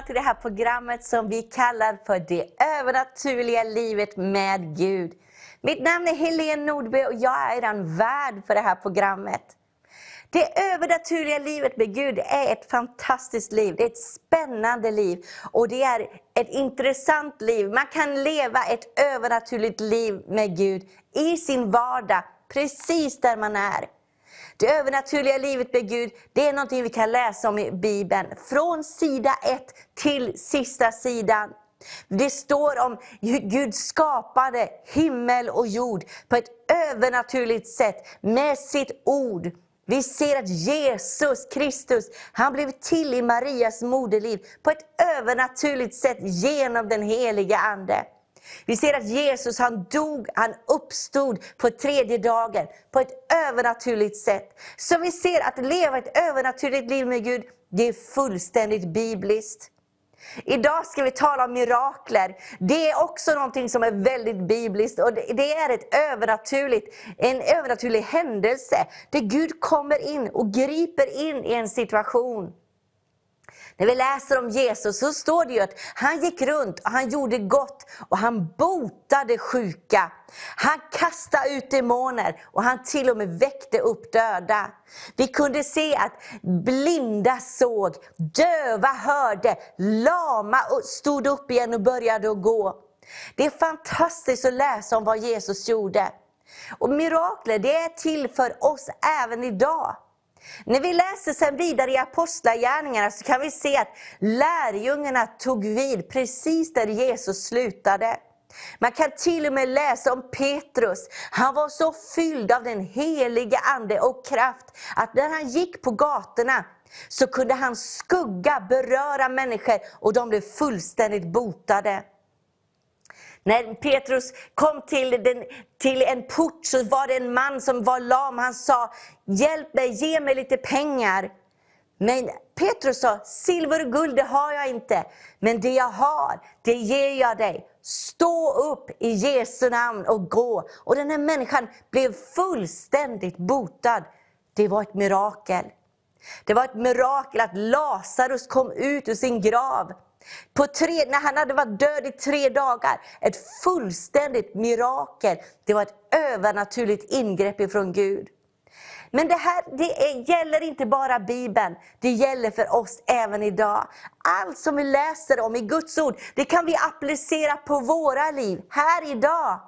välkomna till det här programmet som vi kallar för Det övernaturliga livet med Gud. Mitt namn är Helene Nordby och jag är den värd för det här programmet. Det övernaturliga livet med Gud är ett fantastiskt liv, det är ett spännande liv och det är ett intressant liv. Man kan leva ett övernaturligt liv med Gud i sin vardag, precis där man är. Det övernaturliga livet med Gud, det är någonting vi kan läsa om i Bibeln. Från sida 1 till sista sidan. Det står om hur Gud skapade himmel och jord på ett övernaturligt sätt med sitt ord. Vi ser att Jesus Kristus, han blev till i Marias moderliv på ett övernaturligt sätt genom den heliga Ande. Vi ser att Jesus han dog, han uppstod på tredje dagen på ett övernaturligt sätt. Så vi ser att leva ett övernaturligt liv med Gud, det är fullständigt bibliskt. Idag ska vi tala om mirakler. Det är också någonting som är väldigt bibliskt och det är ett övernaturligt, en övernaturlig händelse där Gud kommer in och griper in i en situation. När vi läser om Jesus så står det ju att han gick runt och han gjorde gott och han botade sjuka. Han kastade ut demoner och han till och med väckte upp döda. Vi kunde se att blinda såg, döva hörde, lama stod upp igen och började att gå. Det är fantastiskt att läsa om vad Jesus gjorde. Och mirakler, det är till för oss även idag. När vi läser sen vidare i Apostlagärningarna så kan vi se att lärjungarna tog vid precis där Jesus slutade. Man kan till och med läsa om Petrus. Han var så fylld av den heliga Ande och kraft att när han gick på gatorna så kunde hans skugga beröra människor och de blev fullständigt botade. När Petrus kom till, den, till en port så var det en man som var lam. Han sa, hjälp mig, ge mig lite pengar. Men Petrus sa, silver och guld det har jag inte, men det jag har, det ger jag dig. Stå upp i Jesu namn och gå. Och den här människan blev fullständigt botad. Det var ett mirakel. Det var ett mirakel att Lazarus kom ut ur sin grav. På tre, när han hade varit död i tre dagar. Ett fullständigt mirakel. Det var ett övernaturligt ingrepp ifrån Gud. Men det här det är, gäller inte bara Bibeln, det gäller för oss även idag. Allt som vi läser om i Guds ord, det kan vi applicera på våra liv, här idag.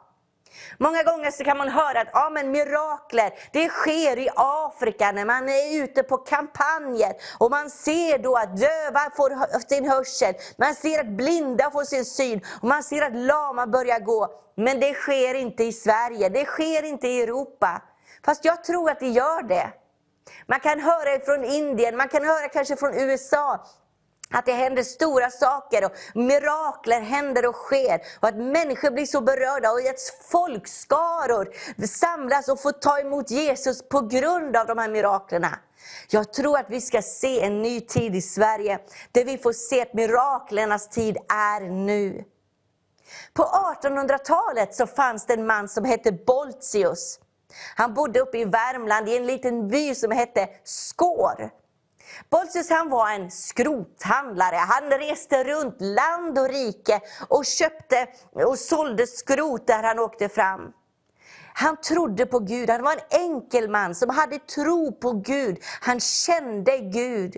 Många gånger så kan man höra att ja, men mirakler, det sker i Afrika när man är ute på kampanjer. Och man ser då att döva får sin hörsel, man ser att blinda får sin syn, och man ser att lama börjar gå. Men det sker inte i Sverige, det sker inte i Europa. Fast jag tror att det gör det. Man kan höra från Indien, man kan höra kanske från USA, att det händer stora saker och mirakler händer och sker. Och att människor blir så berörda och att folkskaror samlas och får ta emot Jesus på grund av de här miraklerna. Jag tror att vi ska se en ny tid i Sverige, där vi får se att miraklernas tid är nu. På 1800-talet så fanns det en man som hette Boltius. Han bodde uppe i Värmland i en liten by som hette Skår. Boltius han var en skrothandlare. Han reste runt land och rike och köpte och sålde skrot där han åkte fram. Han trodde på Gud, han var en enkel man som hade tro på Gud. Han kände Gud.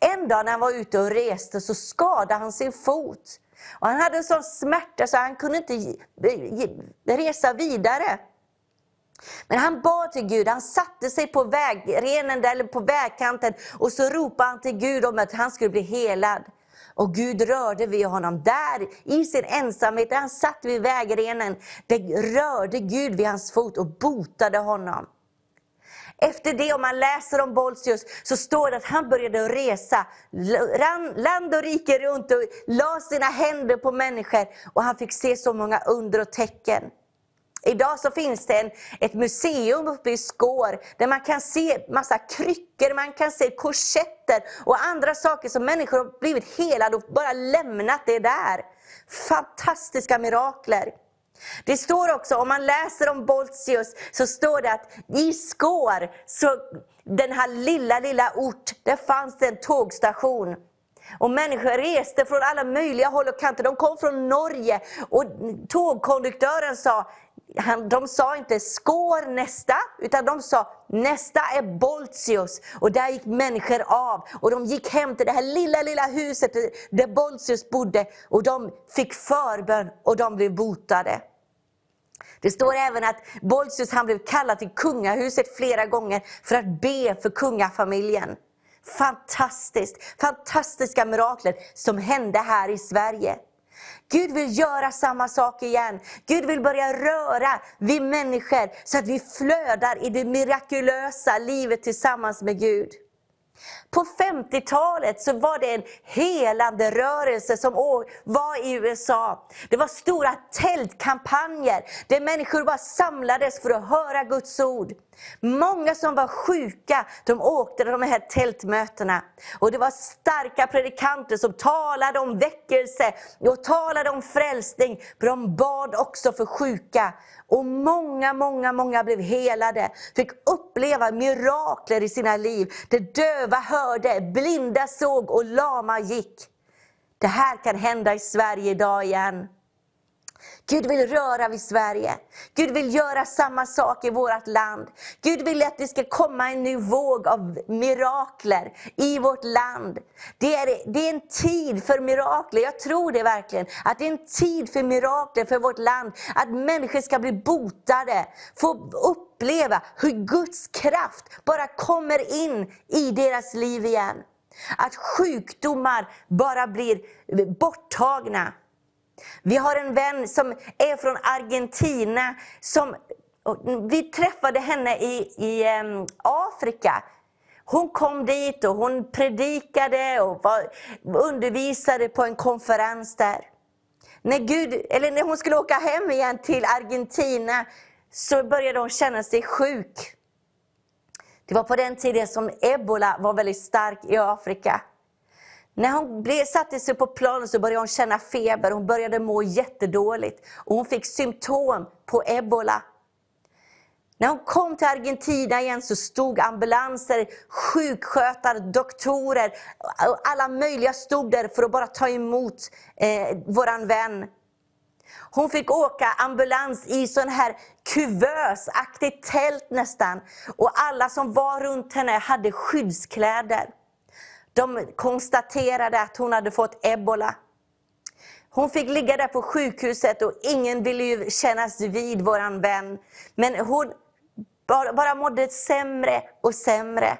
En dag när han var ute och reste så skadade han sin fot. Och han hade en sån smärta så han kunde inte resa vidare. Men han bad till Gud, han satte sig på vägrenen eller på vägkanten och så ropade han till Gud om att han skulle bli helad. Och Gud rörde vid honom där i sin ensamhet, där han satt vid vägrenen. Det rörde Gud vid hans fot och botade honom. Efter det, om man läser om Bolsius, så står det att han började resa land och rike runt och la sina händer på människor. Och han fick se så många under och tecken. Idag så finns det en, ett museum uppe i Skår där man kan se massa kryckor, man kan se korsetter och andra saker som människor har blivit helade och bara lämnat det där. Fantastiska mirakler. Det står också, om man läser om Boltius, så står det att i Skår, så den här lilla, lilla ort, där fanns det en tågstation. Och människor reste från alla möjliga håll och kanter. De kom från Norge. Och tågkonduktören sa, han, de sa inte skår nästa, utan de sa nästa är Boltius. Och där gick människor av. Och de gick hem till det här lilla, lilla huset där Boltius bodde. Och de fick förbön och de blev botade. Det står även att Boltius han blev kallad till kungahuset flera gånger för att be för kungafamiljen. Fantastiskt! Fantastiska mirakler som hände här i Sverige. Gud vill göra samma sak igen. Gud vill börja röra vid människor så att vi flödar i det mirakulösa livet tillsammans med Gud. På 50-talet så var det en helande rörelse som var i USA. Det var stora tältkampanjer där människor bara samlades för att höra Guds ord. Många som var sjuka, de åkte till de här tältmötena. Och det var starka predikanter som talade om väckelse och talade om frälsning. För de bad också för sjuka. Och många, många, många blev helade. Fick uppleva mirakler i sina liv. Det döva hörde, blinda såg och lama gick. Det här kan hända i Sverige idag igen. Gud vill röra vid Sverige. Gud vill göra samma sak i vårt land. Gud vill att det ska komma en ny våg av mirakler i vårt land. Det är, det är en tid för mirakler, jag tror det verkligen. Att det är en tid för mirakler för vårt land. Att människor ska bli botade, få uppleva hur Guds kraft bara kommer in i deras liv igen. Att sjukdomar bara blir borttagna. Vi har en vän som är från Argentina. Som, vi träffade henne i, i um, Afrika. Hon kom dit och hon predikade och var, undervisade på en konferens där. När, Gud, eller när hon skulle åka hem igen till Argentina så började hon känna sig sjuk. Det var på den tiden som ebola var väldigt stark i Afrika. När hon satte sig på planet så började hon känna feber, hon började må jättedåligt. Och hon fick symptom på ebola. När hon kom till Argentina igen så stod ambulanser, sjukskötare, doktorer, alla möjliga stod där för att bara ta emot eh, våran vän. Hon fick åka ambulans i sån här kuvösaktigt tält nästan. Och alla som var runt henne hade skyddskläder. De konstaterade att hon hade fått ebola. Hon fick ligga där på sjukhuset och ingen ville ju kännas vid våran vän. Men hon bara, bara mådde sämre och sämre.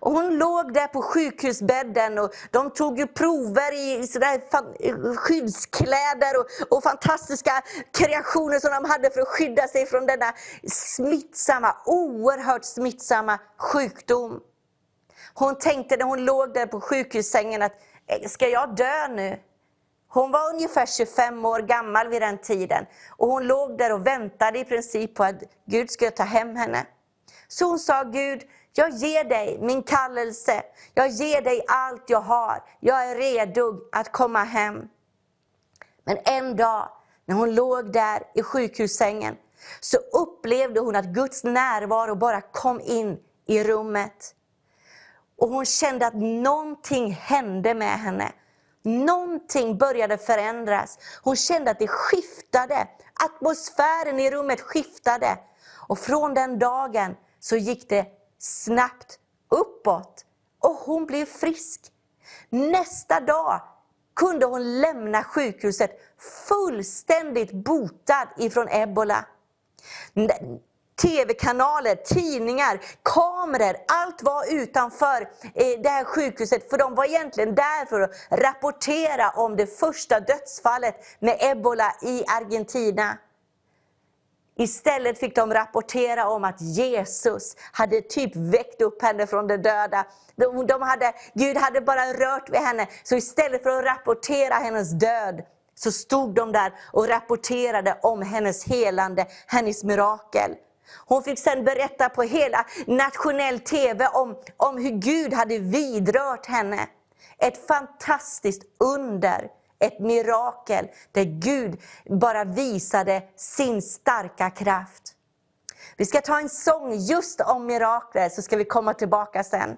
Och hon låg där på sjukhusbädden och de tog ju prover i eh, skyddskläder och, och, fantastiska kreationer som de hade för att skydda sig från denna smittsamma, oerhört smittsamma sjukdom. Hon tänkte när hon låg där på sjukhussängen att, eh, ska jag dö nu? Hon var ungefär 25 år gammal vid den tiden. Och hon låg där och väntade i princip på att Gud skulle ta hem henne. Så hon sa, Gud, jag ger dig min kallelse. Jag ger dig allt jag har. Jag är redo att komma hem. Men en dag, när hon låg där i sjukhussängen, så upplevde hon att Guds närvaro bara kom in i rummet. Och hon kände att någonting hände med henne. Någonting började förändras. Hon kände att det skiftade. Atmosfären i rummet skiftade. Och från den dagen så gick det snabbt uppåt. Och hon blev frisk. Nästa dag kunde hon lämna sjukhuset fullständigt botad ifrån ebola tv-kanaler, tidningar, kameror, allt var utanför eh, det här sjukhuset. För de var egentligen där för att rapportera om det första dödsfallet med ebola i Argentina. Istället fick de rapportera om att Jesus hade typ väckt upp henne från de döda. De, de hade, Gud hade bara rört vid henne. Så istället för att rapportera hennes död, så stod de där och rapporterade om hennes helande, hennes mirakel. Hon fick sen berätta på hela nationell TV om, om hur Gud hade vidrört henne. Ett fantastiskt under, ett mirakel, där Gud bara visade sin starka kraft. Vi ska ta en sång just om mirakler, så ska vi komma tillbaka sen.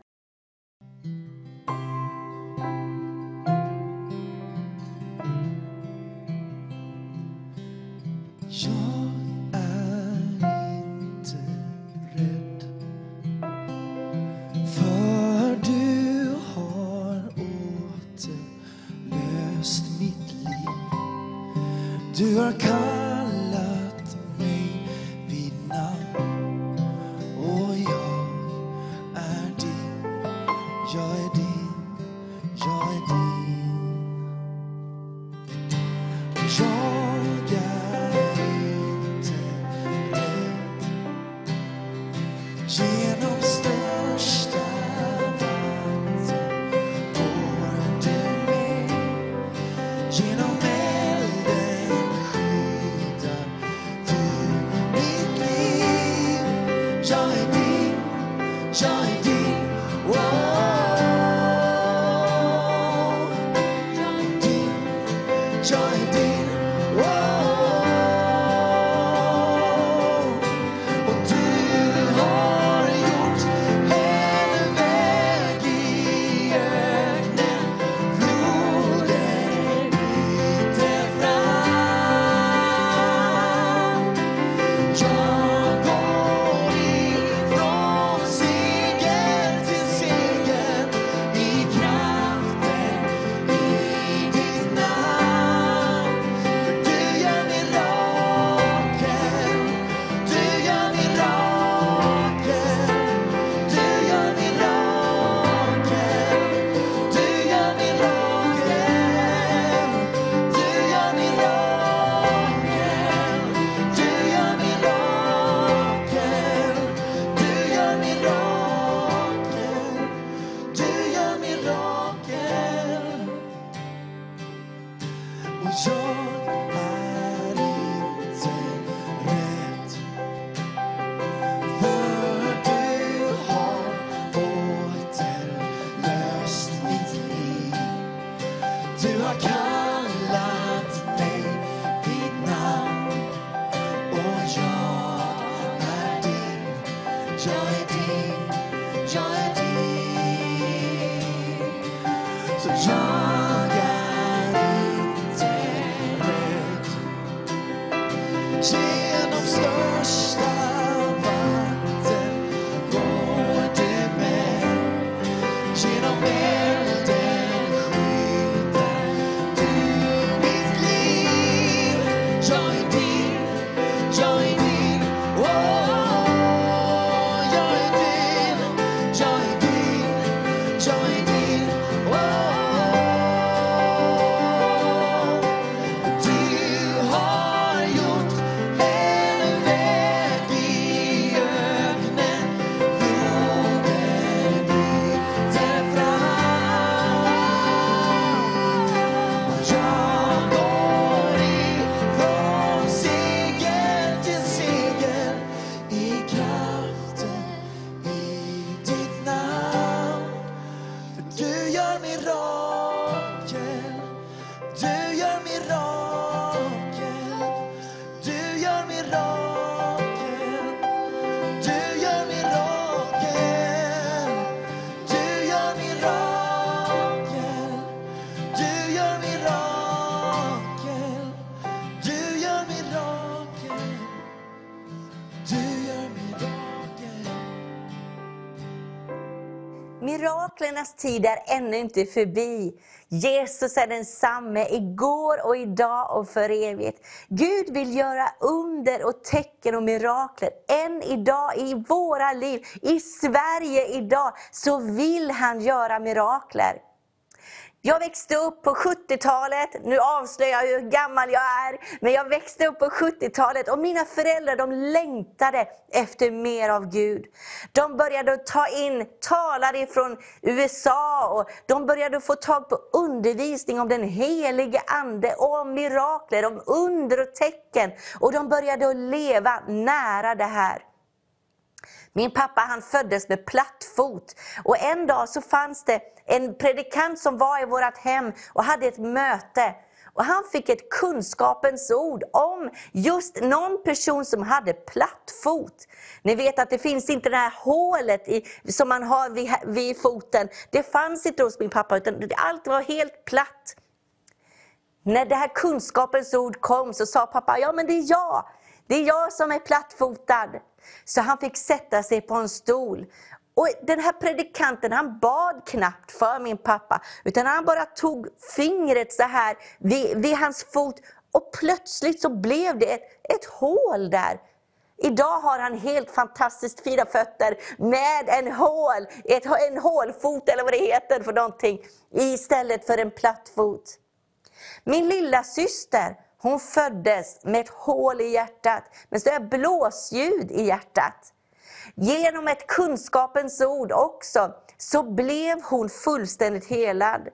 Miraklernas tid är ännu inte förbi. Jesus är densamme igår och idag och för evigt. Gud vill göra under och tecken och mirakler. Än idag i våra liv, i Sverige idag, så vill han göra mirakler. Jag växte upp på 70-talet, nu avslöjar jag hur gammal jag är, men jag växte upp på 70-talet och mina föräldrar de längtade efter mer av Gud. De började ta in talare från USA och de började få tag på undervisning om den helige Ande, och om mirakler, om under och tecken. Och de började att leva nära det här. Min pappa han föddes med platt fot. Och en dag så fanns det en predikant som var i vårt hem och hade ett möte. Och han fick ett kunskapens ord om just någon person som hade platt fot. Ni vet att det finns inte det här hålet i, som man har vid, vid foten. Det fanns inte hos min pappa, utan allt var helt platt. När det här kunskapens ord kom så sa pappa, ja men det är jag. Det är jag som är plattfotad. Så han fick sätta sig på en stol. Och den här predikanten han bad knappt för min pappa, utan han bara tog fingret så här vid, vid hans fot Och plötsligt så blev det ett, ett hål där. Idag har han helt fantastiskt fina fötter med en hål, ett, en hålfot eller vad det heter för någonting, istället för en platt fot. Min lilla syster, hon föddes med ett hål i hjärtat, med blåsljud i hjärtat. Genom ett kunskapens ord också, så blev hon fullständigt helad.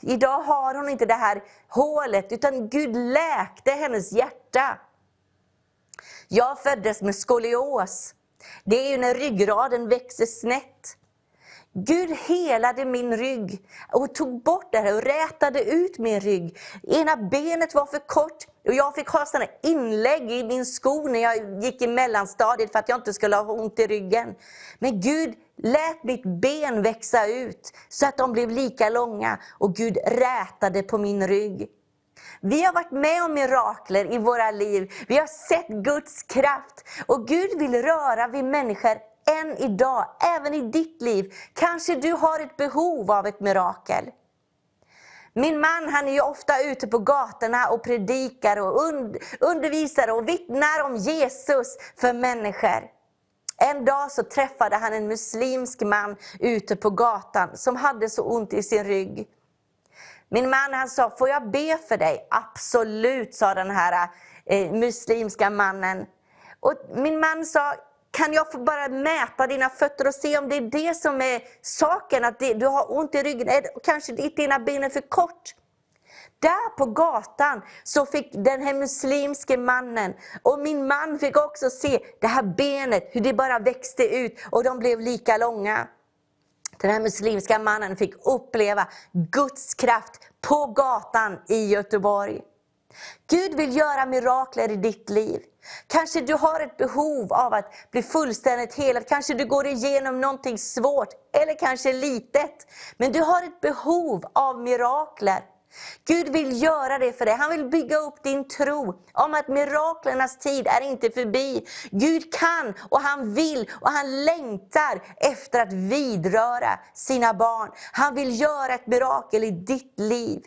Idag har hon inte det här hålet, utan Gud läkte hennes hjärta. Jag föddes med skolios. Det är ju när ryggraden växer snett. Gud helade min rygg och tog bort det här och rätade ut min rygg. Ena benet var för kort och jag fick ha sådana inlägg i min sko när jag gick i mellanstadiet för att jag inte skulle ha ont i ryggen. Men Gud lät mitt ben växa ut så att de blev lika långa och Gud rätade på min rygg. Vi har varit med om mirakler i våra liv. Vi har sett Guds kraft. Och Gud vill röra vid människor än idag, även i ditt liv. Kanske du har ett behov av ett mirakel. Min man han är ju ofta ute på gatorna och predikar och undervisar och vittnar om Jesus för människor. En dag så träffade han en muslimsk man ute på gatan som hade så ont i sin rygg. Min man han sa, får jag be för dig? Absolut, sa den här eh, muslimska mannen. Och min man sa, kan jag få bara mäta dina fötter och se om det är det som är saken, att det, du har ont i ryggen, kanske dina ben är för kort. Där på gatan så fick den här muslimske mannen, och min man fick också se det här benet, hur det bara växte ut och de blev lika långa. Den här muslimska mannen fick uppleva Guds kraft på gatan i Göteborg. Gud vill göra mirakler i ditt liv. Kanske du har ett behov av att bli fullständigt helad. Kanske du går igenom någonting svårt, eller kanske litet. Men du har ett behov av mirakler. Gud vill göra det för dig. Han vill bygga upp din tro om att miraklernas tid är inte förbi. Gud kan och han vill och han längtar efter att vidröra sina barn. Han vill göra ett mirakel i ditt liv.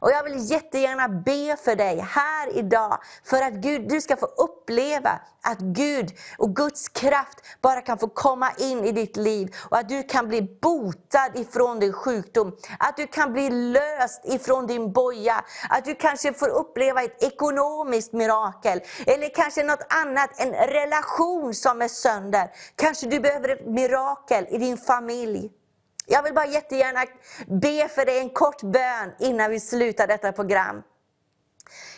Och jag vill jättegärna be för dig här idag, för att Gud, du ska få uppleva att Gud och Guds kraft bara kan få komma in i ditt liv. Och att du kan bli botad ifrån din sjukdom. Att du kan bli löst ifrån din boja. Att du kanske får uppleva ett ekonomiskt mirakel. Eller kanske något annat, en relation som är sönder. Kanske du behöver ett mirakel i din familj. Jag vill bara jättegärna be för dig en kort bön innan vi slutar detta program.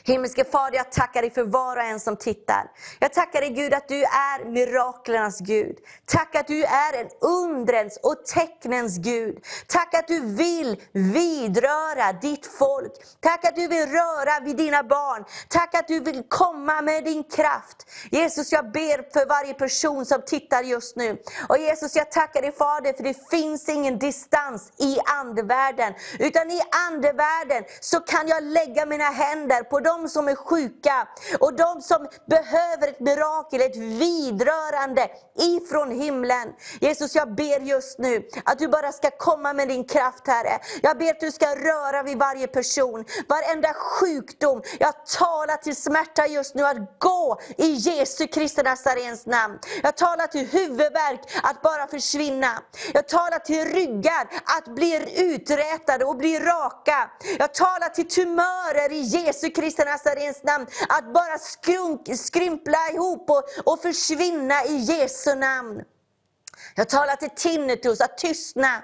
Himmelske Fader, jag tackar dig för var och en som tittar. Jag tackar dig Gud att du är miraklernas Gud. Tack att du är en undrens och tecknens Gud. Tack att du vill vidröra ditt folk. Tack att du vill röra vid dina barn. Tack att du vill komma med din kraft. Jesus, jag ber för varje person som tittar just nu. Och Jesus, jag tackar dig Fader, för det finns ingen distans i andevärlden. Utan i andevärlden så kan jag lägga mina händer på de som är sjuka och de som behöver ett mirakel, ett vidrörande ifrån himlen. Jesus, jag ber just nu att du bara ska komma med din kraft Herre. Jag ber att du ska röra vid varje person, varenda sjukdom. Jag talar till smärta just nu att gå i Jesu Kristi Nazarens namn. Jag talar till huvudvärk att bara försvinna. Jag talar till ryggar att bli uträtade och bli raka. Jag talar till tumörer i Jesu Kristi Nazarens namn, att bara skrunk, skrympla ihop och, och försvinna i Jesu namn. Jag talar till tinnitus att tystna.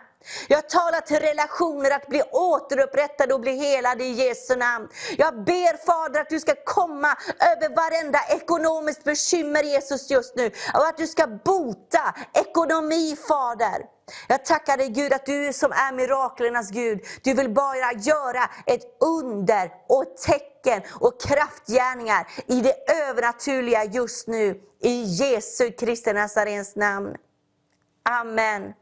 Jag talar till relationer att bli återupprättade och bli helade i Jesu namn. Jag ber Fader att du ska komma över varenda ekonomiskt bekymmer Jesus just nu. Och att du ska bota ekonomi Fader. Jag tackar dig Gud att du som är miraklernas Gud, du vill bara göra ett under och tecken och kraftgärningar i det övernaturliga just nu. I Jesu Kristi Nazarens namn. Amen.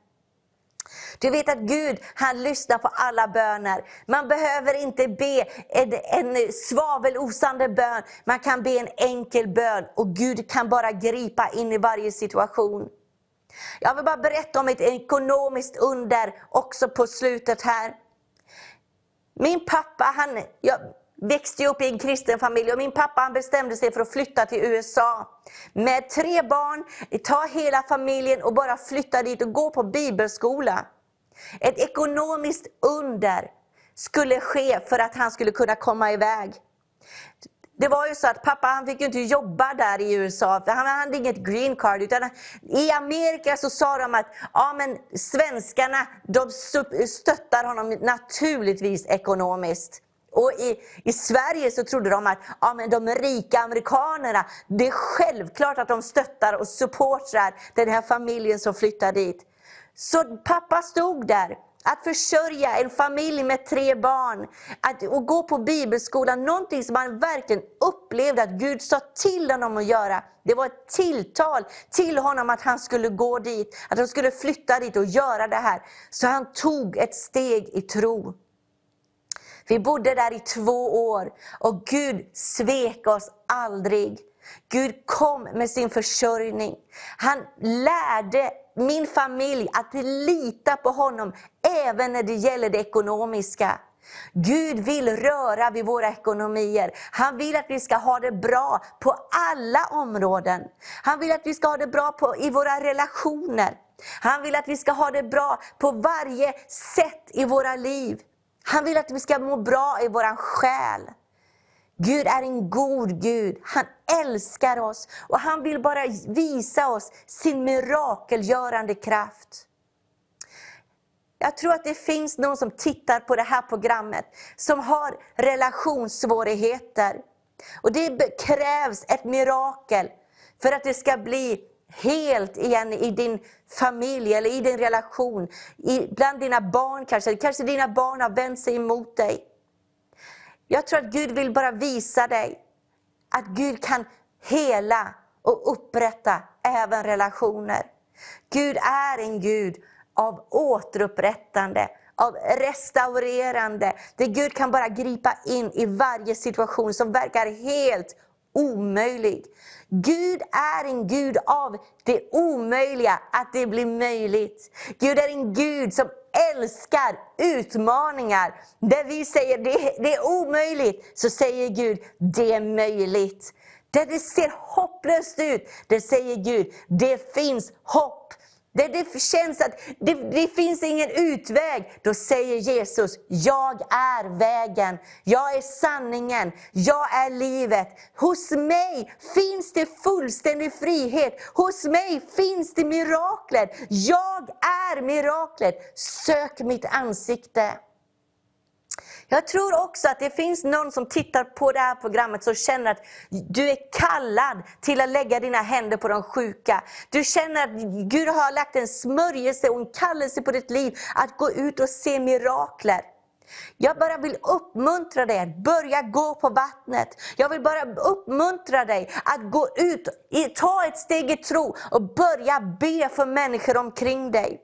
Du vet att Gud, han lyssnar på alla böner. Man behöver inte be en, en svavelosande bön, man kan be en enkel bön och Gud kan bara gripa in i varje situation. Jag vill bara berätta om ett ekonomiskt under också på slutet här. Min pappa, han, jag, växte upp i en kristen familj och min pappa han bestämde sig för att flytta till USA. Med tre barn, ta hela familjen och bara flytta dit och gå på bibelskola. Ett ekonomiskt under skulle ske för att han skulle kunna komma iväg. Det var ju så att pappa han fick ju inte jobba där i USA, för han hade inget green card. Utan I Amerika så sa de att ja, men svenskarna de stöttar honom naturligtvis ekonomiskt. Och i, I Sverige så trodde de att ja, men de rika amerikanerna, det är självklart att de stöttar och supportar den här familjen som flyttar dit. Så pappa stod där att försörja en familj med tre barn, att, och gå på bibelskolan, någonting som han verkligen upplevde att Gud sa till honom att göra. Det var ett tilltal till honom att han skulle gå dit, att han skulle flytta dit och göra det här. Så han tog ett steg i tro. Vi bodde där i två år och Gud svek oss aldrig. Gud kom med sin försörjning. Han lärde min familj att lita på honom även när det gäller det ekonomiska. Gud vill röra vid våra ekonomier. Han vill att vi ska ha det bra på alla områden. Han vill att vi ska ha det bra på, i våra relationer. Han vill att vi ska ha det bra på varje sätt i våra liv. Han vill att vi ska må bra i vår själ. Gud är en god Gud. Han älskar oss och han vill bara visa oss sin mirakelgörande kraft. Jag tror att det finns någon som tittar på det här programmet som har relationssvårigheter. Och det krävs ett mirakel för att det ska bli helt igen i din familj eller i din relation. I, bland dina barn kanske. Kanske dina barn har vänt sig emot dig. Jag tror att Gud vill bara visa dig att Gud kan hela och upprätta även relationer. Gud är en Gud av återupprättande, av restaurerande. Där Gud kan bara gripa in i varje situation som verkar helt omöjlig. Gud är en Gud av det omöjliga, att det blir möjligt. Gud är en Gud som älskar utmaningar. Där vi säger det, det är omöjligt, så säger Gud det är möjligt. Där det ser hopplöst ut, där säger Gud det finns hopp. Där det känns att det, det, finns ingen utväg, då säger Jesus, jag är vägen, jag är sanningen, jag är livet. Hos mig finns det fullständig frihet, hos mig finns det mirakler. Jag är miraklet, sök mitt ansikte. Jag tror också att det finns någon som tittar på det här programmet som känner att du är kallad till att lägga dina händer på de sjuka. Du känner att Gud har lagt en smörjelse och en kallelse på ditt liv att gå ut och se mirakler. Jag bara vill uppmuntra dig att börja gå på vattnet. Jag vill bara uppmuntra dig att gå ut, ta ett steg i tro och börja be för människor omkring dig.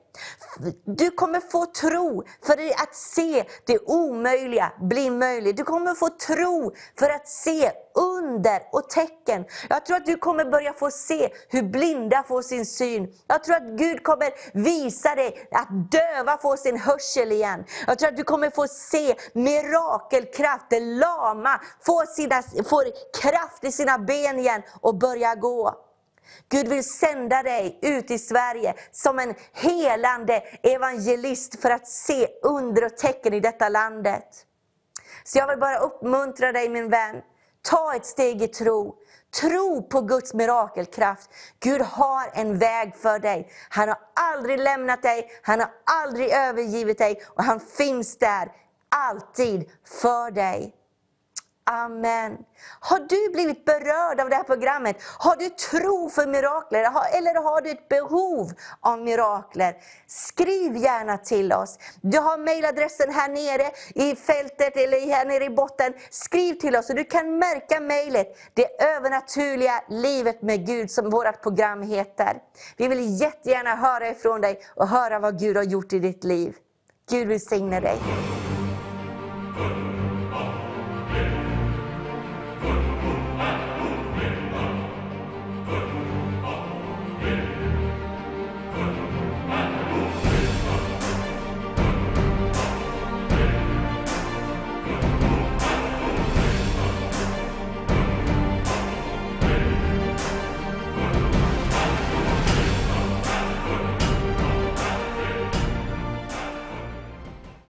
Du kommer få tro för att se det omöjliga bli möjligt. Du kommer få tro för att se under och tecken. Jag tror att du kommer börja få se hur blinda får sin syn. Jag tror att Gud kommer visa dig att döva får sin hörsel igen. Jag tror att du kommer få se mirakelkraft, där lama får, sina, får kraft i sina ben igen och börja gå. Gud vill sända dig ut i Sverige som en helande evangelist för att se under och tecken i detta landet. Så jag vill bara uppmuntra dig min vän. Ta ett steg i tro. Tro på Guds mirakelkraft. Gud har en väg för dig. Han har aldrig lämnat dig, han har aldrig övergivit dig och han finns där alltid för dig. Amen. Har du blivit berörd av det här programmet? Har du tro för mirakler? Eller har du ett behov av mirakler? Skriv gärna till oss. Du har mejladressen här nere i fältet eller här nere i botten. Skriv till oss och du kan märka mejlet. Det övernaturliga livet med Gud som vårt program heter. Vi vill jättegärna höra ifrån dig och höra vad Gud har gjort i ditt liv. Gud välsigne dig.